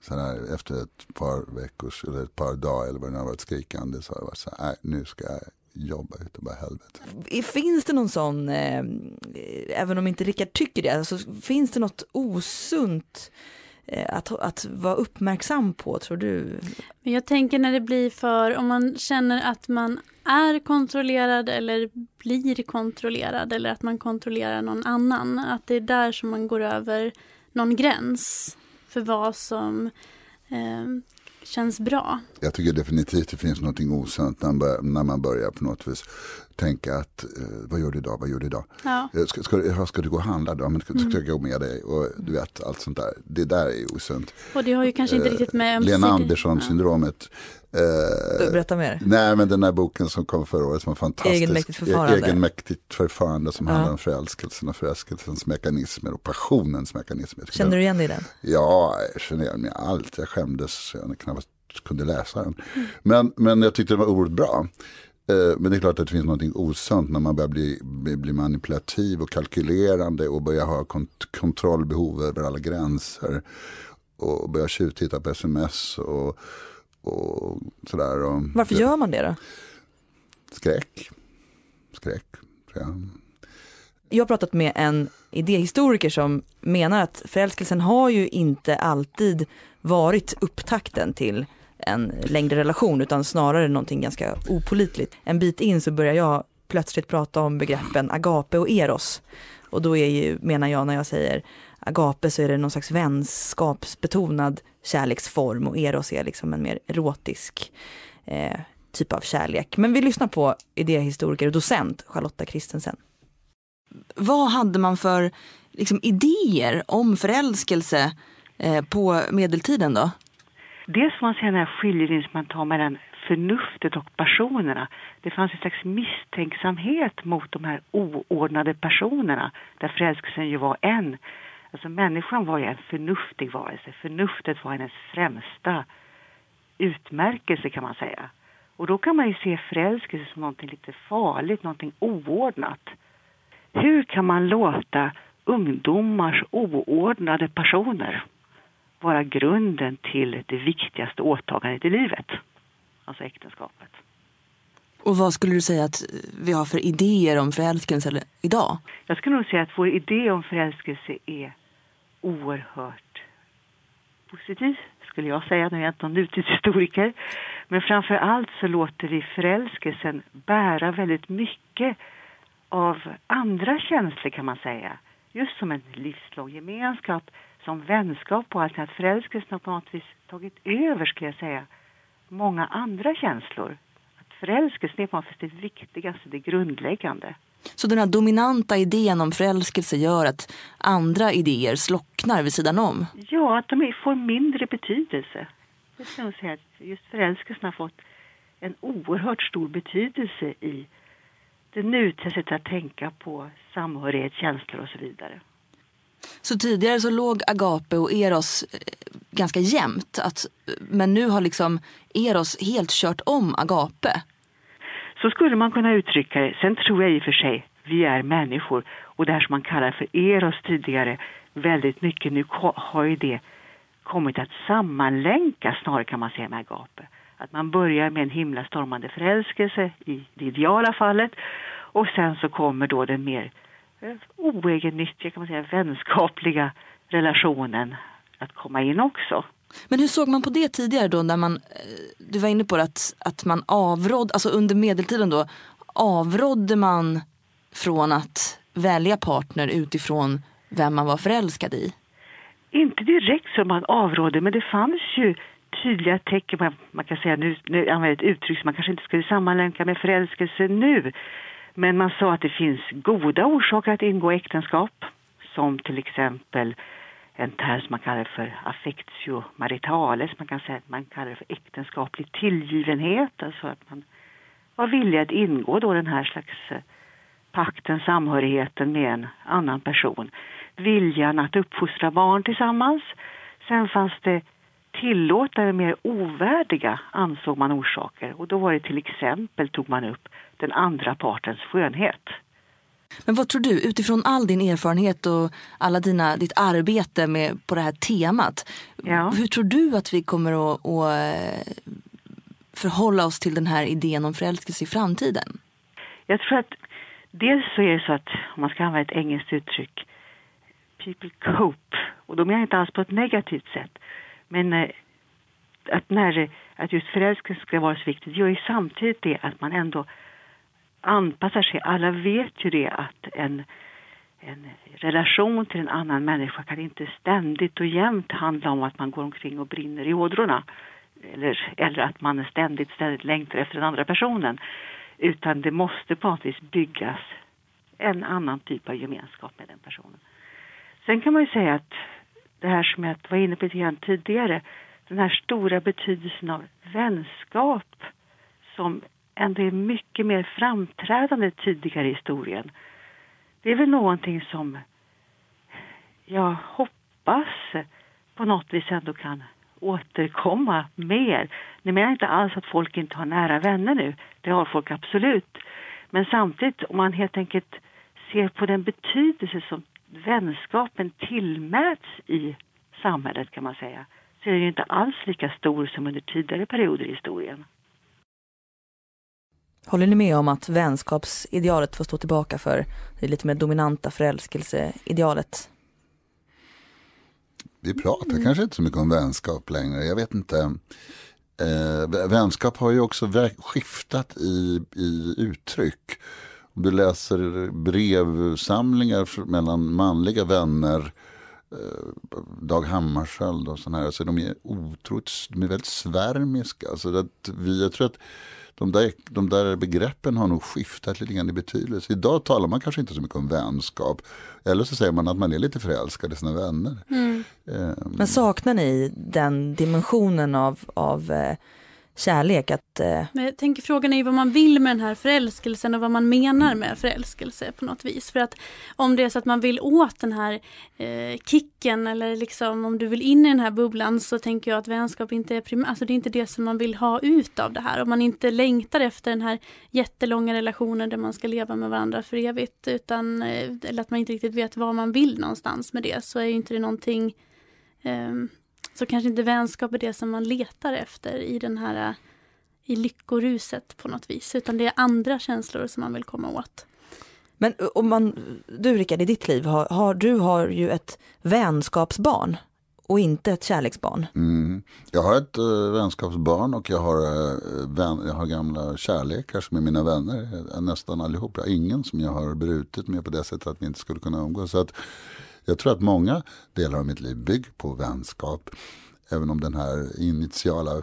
sådär, efter ett par veckors eller ett par dagar eller vad det nu har varit skrikande så har jag varit så här, nej nu ska jag jobba utav bara helvete. Finns det någon sån, eh, även om inte Rickard tycker det, alltså, finns det något osunt Eh, att, att vara uppmärksam på tror du? Men jag tänker när det blir för, om man känner att man är kontrollerad eller blir kontrollerad eller att man kontrollerar någon annan, att det är där som man går över någon gräns för vad som eh, känns bra. Jag tycker definitivt det finns något osunt när man, börjar, på något vis tänka att eh, vad gör du idag, vad gör du idag? Ja. Eh, Ska, ska, ska du gå och handla då? Men ska, ska Mm. jag gå med dig? Och du vet allt sånt där. Det där är osunt. Och det har ju kanske inte Eh, riktigt med Lena ömsesidig- Andersson syndromet. Eh, Berätta mer. nej men den här boken som kom förra året som var fantastisk. Egenmäktigt förfarande. E- Egenmäktigt förfarande som Ja. handlar om förälskelsen och förälskelsens mekanismer och passionens mekanismer. Känner du igen dig i den? Ja, jag känner igen mig i allt. Jag skämdes så jag knappt kunde läsa den. Men, men jag tyckte det var oerhört bra. Eh, Men det är klart att det finns något osunt när man börjar bli, bli, bli manipulativ och kalkylerande och börjar ha kont- kontrollbehov över alla gränser. Och börjar tjuvtitta på sms och, och sådär. Och Varför gör man det då? Skräck. Skräck. tror jag. Jag har pratat med en idéhistoriker som menar att förälskelsen har ju inte alltid varit upptakten till en längre relation utan snarare någonting ganska opolitligt. En bit in så börjar jag plötsligt prata om begreppen agape och eros. Och då är ju, menar jag när jag säger agape så är det någon slags vänskapsbetonad kärleksform och eros är liksom en mer erotisk eh, typ av kärlek. Men vi lyssnar på idéhistoriker och docent Charlotta Kristensen. Vad hade man för liksom, idéer om förälskelse eh, på medeltiden då? Dels får man säga den här skiljelinjen som man tar mellan förnuftet och passionerna. Det fanns en slags misstänksamhet mot de här oordnade personerna där förälskelsen ju var en. Alltså människan var ju en förnuftig varelse. Förnuftet var hennes främsta utmärkelse kan man säga. Och då kan man ju se förälskelse som någonting lite farligt, någonting oordnat. Hur kan man låta ungdomars oordnade passioner vara grunden till det viktigaste åtagandet i livet, alltså äktenskapet. Och vad skulle du säga att vi har för idéer om förälskelse idag? Jag skulle nog säga att vår idé om förälskelse är oerhört positiv, skulle jag säga. Nu är jag inte någon nutidshistoriker. Men framför allt så låter vi förälskelsen bära väldigt mycket av andra känslor kan man säga. Just som en livslång gemenskap, som vänskap och allt. Att förälskelsen har på något vis tagit över, skulle jag säga, många andra känslor. Förälskelsen är vis det viktigaste, det grundläggande. Så den här dominanta idén om förälskelse gör att andra idéer slocknar vid sidan om? Ja, att de får mindre betydelse. Jag skulle nog säga att just förälskelsen har fått en oerhört stor betydelse i det nutida sättet att tänka på samhörighet, känslor och så vidare. Så tidigare så låg agape och eros eh, ganska jämnt. Att, men nu har liksom eros helt kört om agape. Så skulle man kunna uttrycka det. Sen tror jag i och för sig, vi är människor och det här som man kallar för eros tidigare, väldigt mycket nu har ju det kommit att sammanlänka snarare kan man säga med agape. Att man börjar med en himla stormande förälskelse i det ideala fallet och sen så kommer då den mer oegennyttiga, kan man säga, vänskapliga relationen att komma in också. Men hur såg man på det tidigare då när man, eh, du var inne på det, att, att man avrådde, alltså under medeltiden då, avrådde man från att välja partner utifrån vem man var förälskad i? Inte direkt som man avrådde, men det fanns ju tydliga tecken på, man kan säga nu, nu använder jag ett uttryck som man kanske inte skulle sammanlänka med förälskelse nu. Men man sa att det finns goda orsaker att ingå äktenskap, som till exempel en term som man kallar för affectio maritales, man kan säga att man kallar det för äktenskaplig tillgivenhet, alltså att man var villig att ingå då den här slags eh, pakten, samhörigheten med en annan person. Viljan att uppfostra barn tillsammans. Sen fanns det tillåtande, mer ovärdiga, ansåg man orsaker. Och då var det till exempel, tog man upp, den andra partens skönhet. Men vad tror du, utifrån all din erfarenhet och alla dina, ditt arbete med, på det här temat. Ja. Hur tror du att vi kommer att, att eh, förhålla oss till den här idén om förälskelse i framtiden? Jag tror att dels så är det så att, om man ska använda ett engelskt uttryck, people cope. Och då menar jag inte alls på ett negativt sätt. Men eh, att, när, att just förälskelse ska vara så viktigt gör ju samtidigt det att man ändå anpassar sig. Alla vet ju det att en, en relation till en annan människa kan inte ständigt och jämt handla om att man går omkring och brinner i ådrorna. Eller, eller att man ständigt, ständigt längtar efter den andra personen. Utan det måste på något vis byggas en annan typ av gemenskap med den personen. Sen kan man ju säga att det här som jag var inne på lite grann tidigare, den här stora betydelsen av vänskap som ändå är mycket mer framträdande tidigare i historien. Det är väl någonting som jag hoppas på något vis ändå kan återkomma mer. Nu menar jag inte alls att folk inte har nära vänner nu. Det har folk absolut. Men samtidigt, om man helt enkelt ser på den betydelse som vänskapen tillmäts i samhället kan man säga, så är den inte alls lika stor som under tidigare perioder i historien. Håller ni med om att vänskapsidealet får stå tillbaka för det lite mer dominanta förälskelseidealet? Vi pratar mm. kanske inte så mycket om vänskap längre. Jag vet inte. Eh, vänskap har ju också skiftat i, i uttryck. Om du läser brevsamlingar mellan manliga vänner eh, Dag Hammarskjöld och sådana här. Alltså de är otroligt, de är väldigt svärmiska. Alltså att vi, jag tror att de där, de där begreppen har nog skiftat lite grann i betydelse. Idag talar man kanske inte så mycket om vänskap. Eller så säger man att man är lite förälskad i sina vänner. Mm. Um, Men saknar ni den dimensionen av, av eh, kärlek. Att, eh... Men jag tänker frågan är ju vad man vill med den här förälskelsen och vad man menar med förälskelse på något vis. För att om det är så att man vill åt den här eh, kicken eller liksom om du vill in i den här bubblan så tänker jag att vänskap inte är primärt, alltså det är inte det som man vill ha ut av det här. Om man inte längtar efter den här jättelånga relationen där man ska leva med varandra för evigt utan, eh, eller att man inte riktigt vet vad man vill någonstans med det så är inte det någonting um, så kanske inte vänskap är det som man letar efter i den här i lyckoruset på något vis, utan det är andra känslor som man vill komma åt. Men om man, du Rickard, i ditt liv, har, har, du har ju ett vänskapsbarn och inte ett kärleksbarn. Mm. Jag har ett uh, vänskapsbarn och jag har, uh, vän, jag har gamla kärlekar som är mina vänner. Nästan allihop. Jag har ingen som jag har brutit med på det sättet att vi inte skulle kunna umgås. Så att jag tror att många delar av mitt liv bygger på vänskap. Även om den här initiala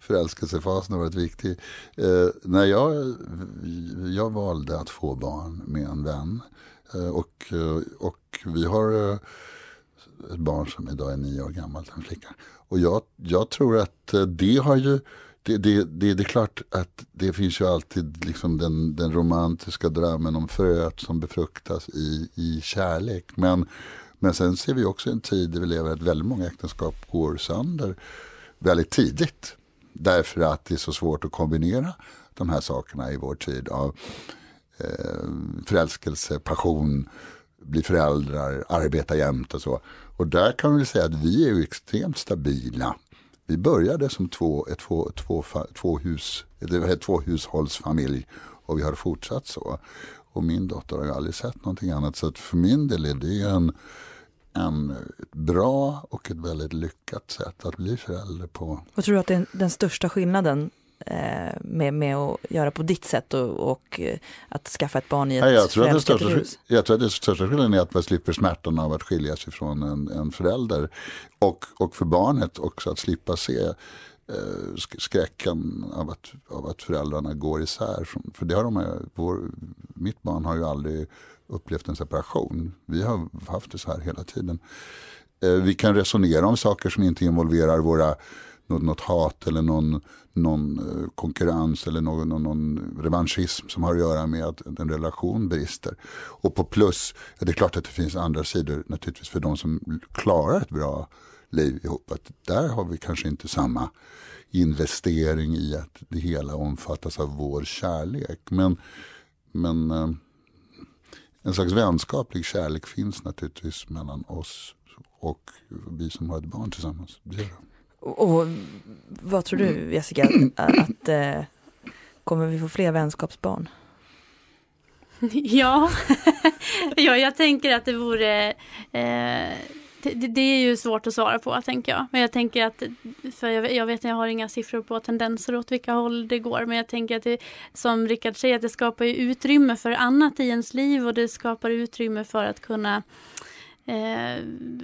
förälskelsefasen har varit viktig. Eh, när jag, jag valde att få barn med en vän. Eh, och, eh, och vi har eh, ett barn som idag är nio år gammalt, en flicka. Och jag, jag tror att eh, det har ju det, det, det, det, är klart att det finns ju alltid liksom den, den romantiska drömmen om fröet som befruktas i, i kärlek. Men, men sen ser vi också en tid där vi lever att väldigt många äktenskap går sönder väldigt tidigt. Därför att det är så svårt att kombinera de här sakerna i vår tid av eh, förälskelse, passion, bli föräldrar, arbeta jämt och så. Och där kan vi säga att vi är ju extremt stabila vi började som två, ett, två, två, två, hus, ett tvåhushållsfamilj och vi har fortsatt så. Och min dotter har ju aldrig sett någonting annat. Så att för min del är det en, en bra och ett väldigt lyckat sätt att bli förälder på. Vad tror du att det är den största skillnaden med, med att göra på ditt sätt och, och eh, att skaffa ett barn i ett ja, jag, tror att det största, hus? jag tror att det största skillnaden är att man slipper smärtan av att skiljas ifrån en, en förälder. Och, och för barnet också att slippa se eh, skräcken av att, av att föräldrarna går isär. För det har de, vår, mitt barn har ju aldrig upplevt en separation. Vi har haft det så här hela tiden. Eh, vi kan resonera om saker som inte involverar våra något, något hat eller någon, någon eh, konkurrens eller någon, någon, någon revanschism som har att göra med att en relation brister. Och på plus, ja, det är klart att det finns andra sidor naturligtvis för de som klarar ett bra liv ihop. Att där har vi kanske inte samma investering i att det hela omfattas av vår kärlek. Men, men eh, en slags vänskaplig kärlek finns naturligtvis mellan oss och vi som har ett barn tillsammans. Det och vad tror du Jessica, att, att äh, kommer vi få fler vänskapsbarn? Ja, ja jag tänker att det vore eh, det, det, är ju svårt att svara på, tänker jag. Men jag tänker att, för jag, jag vet jag har inga siffror på tendenser åt vilka håll det går, men jag tänker att det, som Rickard säger, att det skapar utrymme för annat i ens liv och det skapar utrymme för att kunna eh,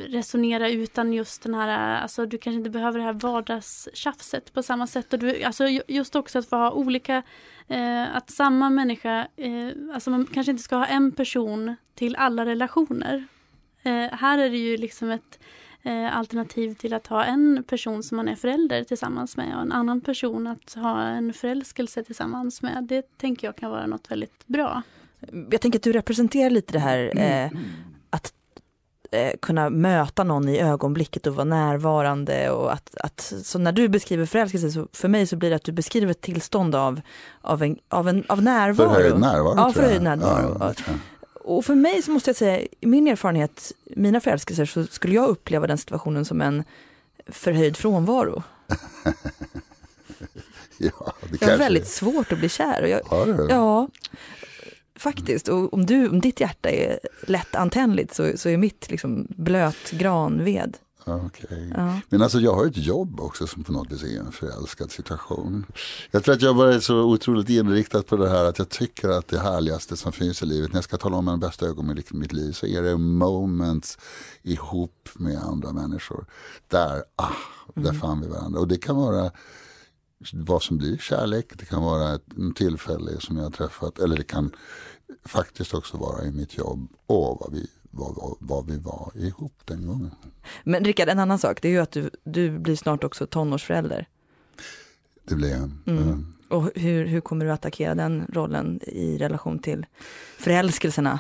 resonera utan just den här, alltså du kanske inte behöver det här vardagstjafset på samma sätt. Och du, alltså just också att få ha olika, eh, att samma människa, eh, alltså man kanske inte ska ha en person till alla relationer. Eh, här är det ju liksom ett eh, alternativ till att ha en person som man är förälder tillsammans med och en annan person att ha en förälskelse tillsammans med. Det tänker jag kan vara något väldigt bra. Jag tänker att du representerar lite det här eh, att eh, kunna möta någon i ögonblicket och vara närvarande och att, att så när du beskriver förälskelse så för mig så blir det att du beskriver ett tillstånd av, av, en, av, en, av närvaro. Förhöjd närvaro. Ja, förhöjd närvaro. Ja, och för mig så måste jag säga, i min erfarenhet, mina förälskelser, så skulle jag uppleva den situationen som en förhöjd frånvaro. ja, det jag har väldigt svårt att bli kär. Jag, har du? Ja, faktiskt. Och om, du, om ditt hjärta är lätt antändligt så, så är mitt liksom blöt granved. Okay. Ja. Men alltså jag har ett jobb också som på något vis är en förälskad situation. Jag tror att jag varit så otroligt inriktad på det här att jag tycker att det härligaste som finns i livet, när jag ska tala om en bästa ögonblick i mitt liv, så är det moments ihop med andra människor. Där, ah, där mm. fann vi varandra. Och det kan vara vad som blir kärlek, det kan vara ett, en tillfälle som jag har träffat, eller det kan faktiskt också vara i mitt jobb. och vad vi vad, vad, vi var ihop den gången. Men Rickard, en annan sak, det är ju att du, du blir snart också tonårsförälder. Det blir jag. Mm. Och hur, hur kommer du attackera den rollen i relation till förälskelserna?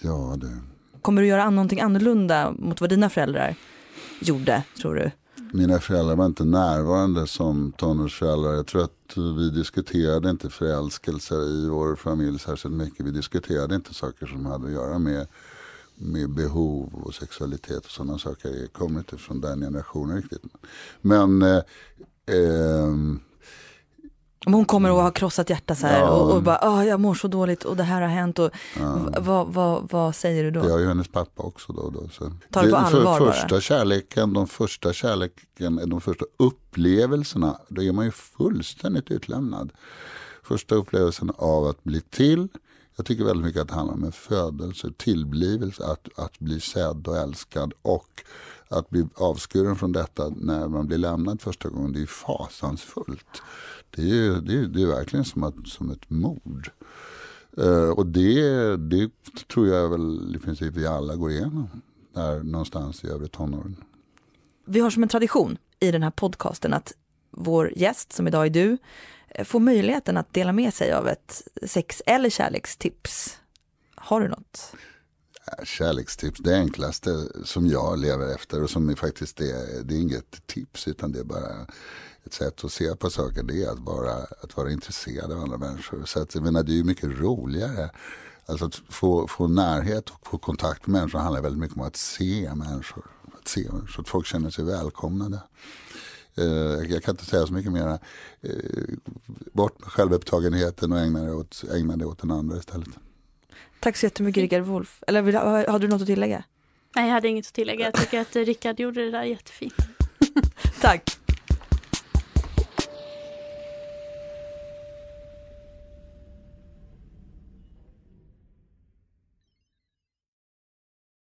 Ja, det... Kommer du göra någonting annorlunda mot vad dina föräldrar gjorde, tror du? Mina föräldrar var inte närvarande som tonårsföräldrar. Jag tror att vi diskuterade inte förälskelser i vår familj särskilt mycket. Vi diskuterade inte saker som hade att göra med, med behov och sexualitet och sådana saker. Jag kommer inte från den generationen riktigt. Men eh, eh, om hon kommer och har krossat hjärta så här ja. och, och, bara, oh, jag mår så dåligt och det här har hänt. Och, ja. vad, vad, vad säger du då? Det har ju hennes pappa också då. då så. Tar det på allvar för, Första bara. kärleken, de första kärleken, de första upplevelserna, då är man ju fullständigt utlämnad. Första upplevelsen av att bli till, jag tycker väldigt mycket att det handlar om en födelse, tillblivelse, att, att bli sedd och älskad och att bli avskuren från detta när man blir lämnad första gången, det är fasansfullt. Det är, det är, det är verkligen som, att, som ett mord. Uh, och det, det tror jag väl i princip vi alla går igenom där någonstans i övre tonåren. Vi har som en tradition i den här podcasten att vår gäst, som idag är du, eh, får möjligheten att dela med sig av ett sex eller kärlekstips. Har du något? Kärlekstips, det enklaste som jag lever efter och som är faktiskt är, det är inget tips utan det är bara ett sätt att se på saker. Det är att vara, att vara intresserad av andra människor. Så att, jag menar, det är ju mycket roligare. Alltså att få, få närhet och få kontakt med människor handlar väldigt mycket om att se människor. Att se så att folk känner sig välkomnade. Eh, jag kan inte säga så mycket mer. Eh, bort med självupptagenheten och ägna det åt, ägna det åt den andra istället. Tack så jättemycket Rickard Wolff. Eller har du något att tillägga? Nej, jag hade inget att tillägga. Jag tycker att Rickard gjorde det där jättefint. Tack.